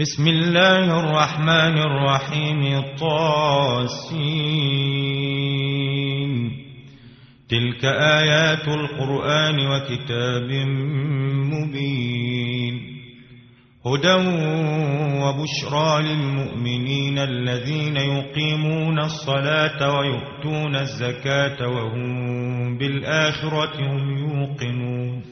بسم الله الرحمن الرحيم طاسين تلك آيات القرآن وكتاب مبين. هدى وبشرى للمؤمنين الذين يقيمون الصلاة ويؤتون الزكاة وهم بالآخرة هم يوقنون.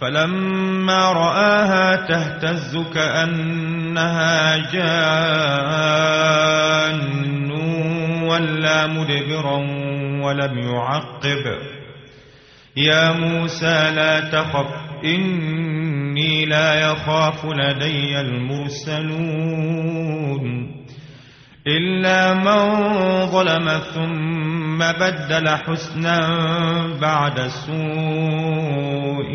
فلما رآها تهتز كأنها جان ولا مدبرا ولم يعقب. يا موسى لا تخف إني لا يخاف لدي المرسلون. إلا من ظلم ثم بدل حسنا بعد سوء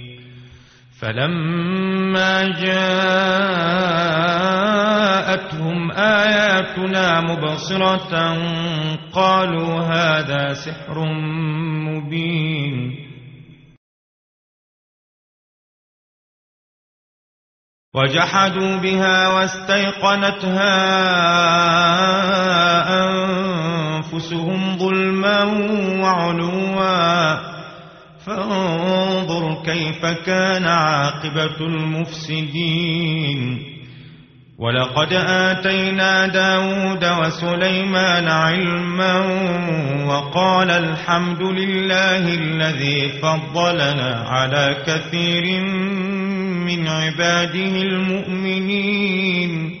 فلما جاءتهم آياتنا مبصرة قالوا هذا سحر مبين. وجحدوا بها واستيقنتها أنفسهم ظلما وعلوا فانظر كيف كان عاقبة المفسدين. ولقد آتينا داود وسليمان علما وقال الحمد لله الذي فضلنا على كثير من عباده المؤمنين.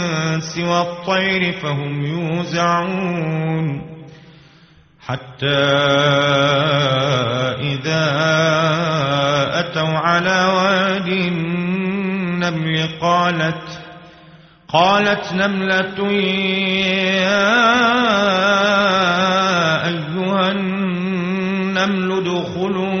والطير فهم يوزعون حتى إذا أتوا على واد النمل قالت قالت نملة يا أيها النمل ادخلوا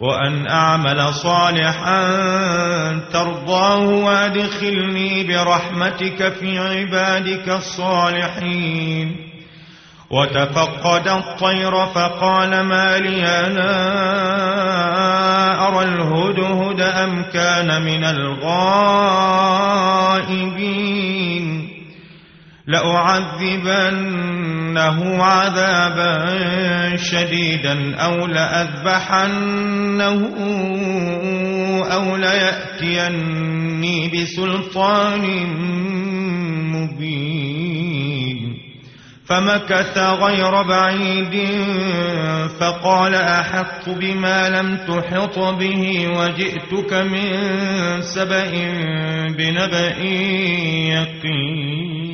وأن أعمل صالحا ترضاه وأدخلني برحمتك في عبادك الصالحين. وتفقد الطير فقال ما لي لا أرى الهدهد أم كان من الغائبين. لأعذبنه عذابا شديدا أو لأذبحنه أو ليأتيني بسلطان مبين. فمكث غير بعيد فقال أحط بما لم تحط به وجئتك من سبأ بنبأ يقين.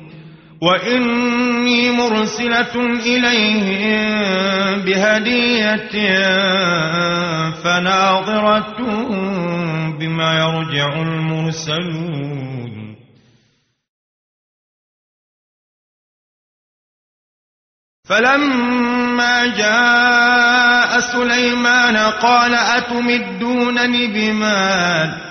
وإني مرسلة إليهم بهدية فناظرة بما يرجع المرسلون. فلما جاء سليمان قال أتمدونني بمال؟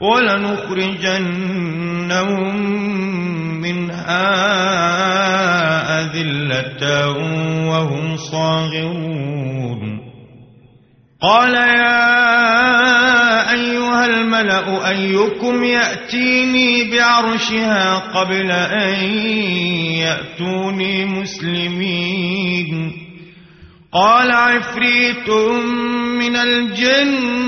ولنخرجنهم منها أذلة وهم صاغرون. قال يا أيها الملأ أيكم يأتيني بعرشها قبل أن يأتوني مسلمين؟ قال عفريت من الجن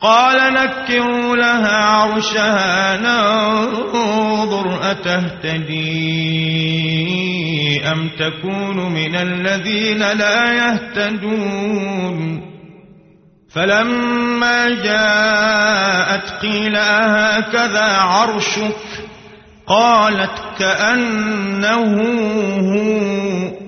قال نكروا لها عرشها ننظر أتهتدي أم تكون من الذين لا يهتدون فلما جاءت قيل أهكذا عرشك قالت كأنه هو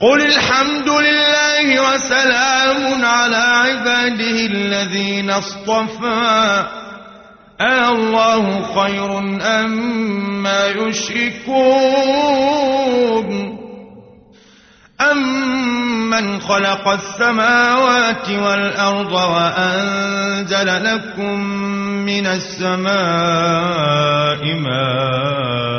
قل الحمد لله وسلام على عباده الذين اصطفى الله خير أم ما يشركون أمن خلق السماوات والأرض وأنزل لكم من السماء ماء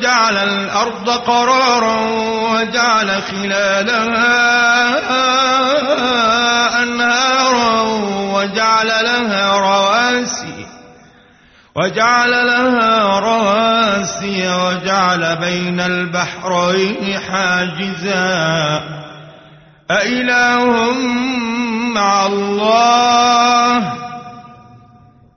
جعل الأرض قرارا وجعل خلالها وجعل لها رواسي وجعل لها رواسي وجعل بين البحرين حاجزا. أإله مع الله؟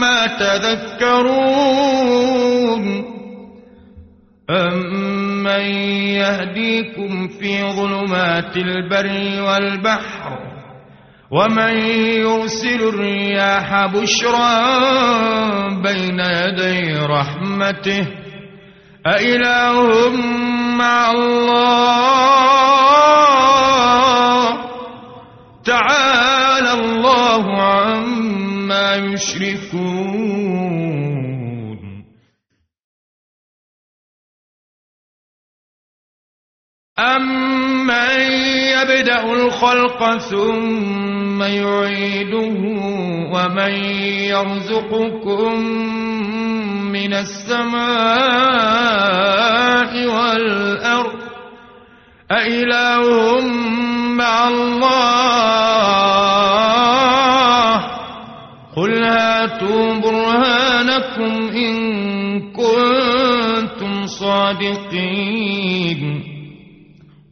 ما تذكرون أمن يهديكم في ظلمات البر والبحر ومن يرسل الرياح بشرا بين يدي رحمته أإله مع الله يشركون. أمن يبدأ الخلق ثم يعيده ومن يرزقكم من السماء والأرض؟ أإله مع الله؟ هاتوا برهانكم إن كنتم صادقين.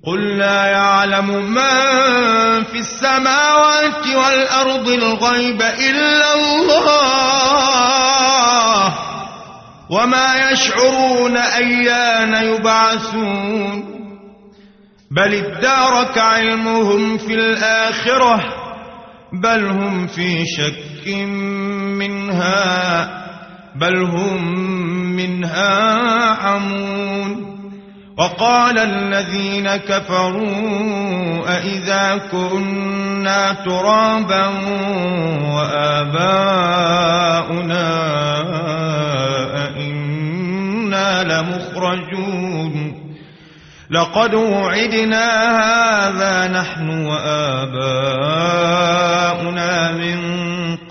قل لا يعلم من في السماوات والأرض الغيب إلا الله وما يشعرون أيان يبعثون. بل ادارك علمهم في الآخرة بل هم في شك منها بل هم منها عمون وقال الذين كفروا أئذا كنا ترابا وآباؤنا أئنا لمخرجون لقد وعدنا هذا نحن وآباؤنا من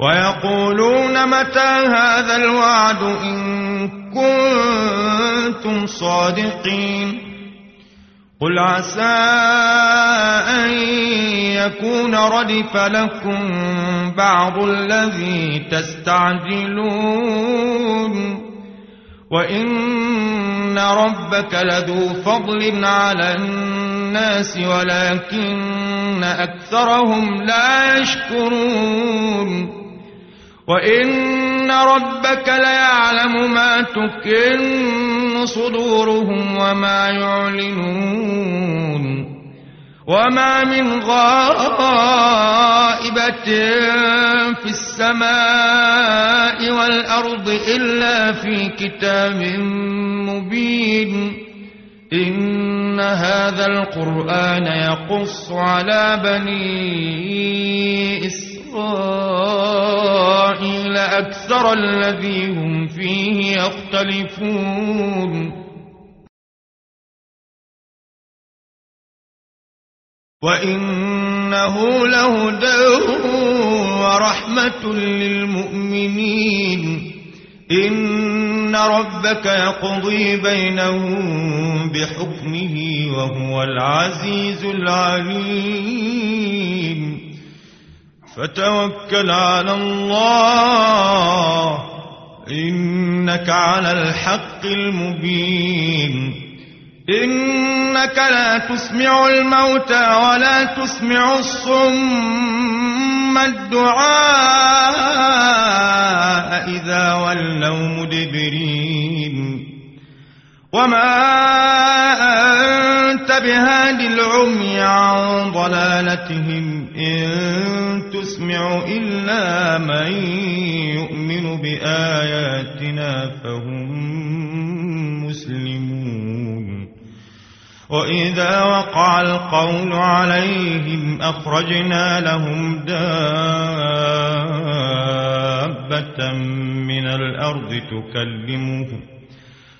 ويقولون متى هذا الوعد إن كنتم صادقين قل عسى أن يكون ردف لكم بعض الذي تستعجلون وإن ربك لذو فضل على الناس ولكن أكثرهم لا يشكرون وإن ربك ليعلم ما تكن صدورهم وما يعلنون وما من غائبة في السماء والأرض إلا في كتاب مبين إن هذا القرآن يقص على بني إسرائيل أكثر الذي هم فيه يختلفون. وإنه لهدى ورحمة للمؤمنين. إن ربك يقضي بينهم بحكمه وهو العزيز العليم. فتوكل على الله. إنك على الحق المبين. إنك لا تسمع الموتى ولا تسمع الصم الدعاء إذا ولوا مدبرين. وما أنت بهاد العمي عن ضلالتهم. إن تسمع إلا من يؤمن بآياتنا فهم مسلمون. وإذا وقع القول عليهم أخرجنا لهم دابة من الأرض تكلمهم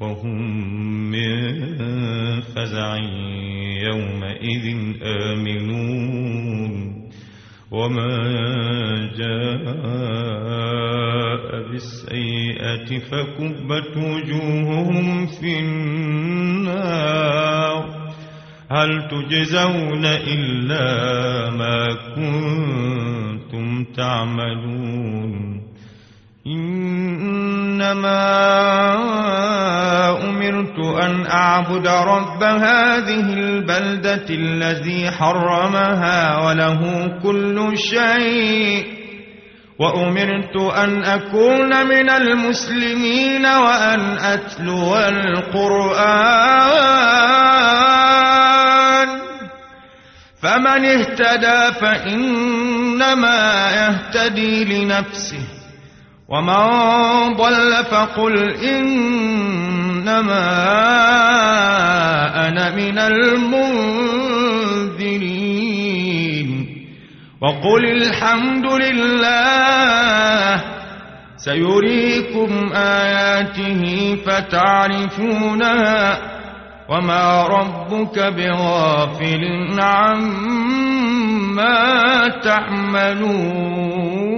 وهم من فزع يومئذ آمنون. وما جاء بالسيئة فكبت وجوههم في النار. هل تجزون إلا ما كنتم تعملون؟ إنما أن أعبد رب هذه البلدة الذي حرمها وله كل شيء. وأمرت أن أكون من المسلمين وأن أتلو القرآن. فمن اهتدى فإنما يهتدي لنفسه. ومن ضل فقل إنما أنا من المنذرين وقل الحمد لله سيريكم آياته فتعرفونها وما ربك بغافل عما تعملون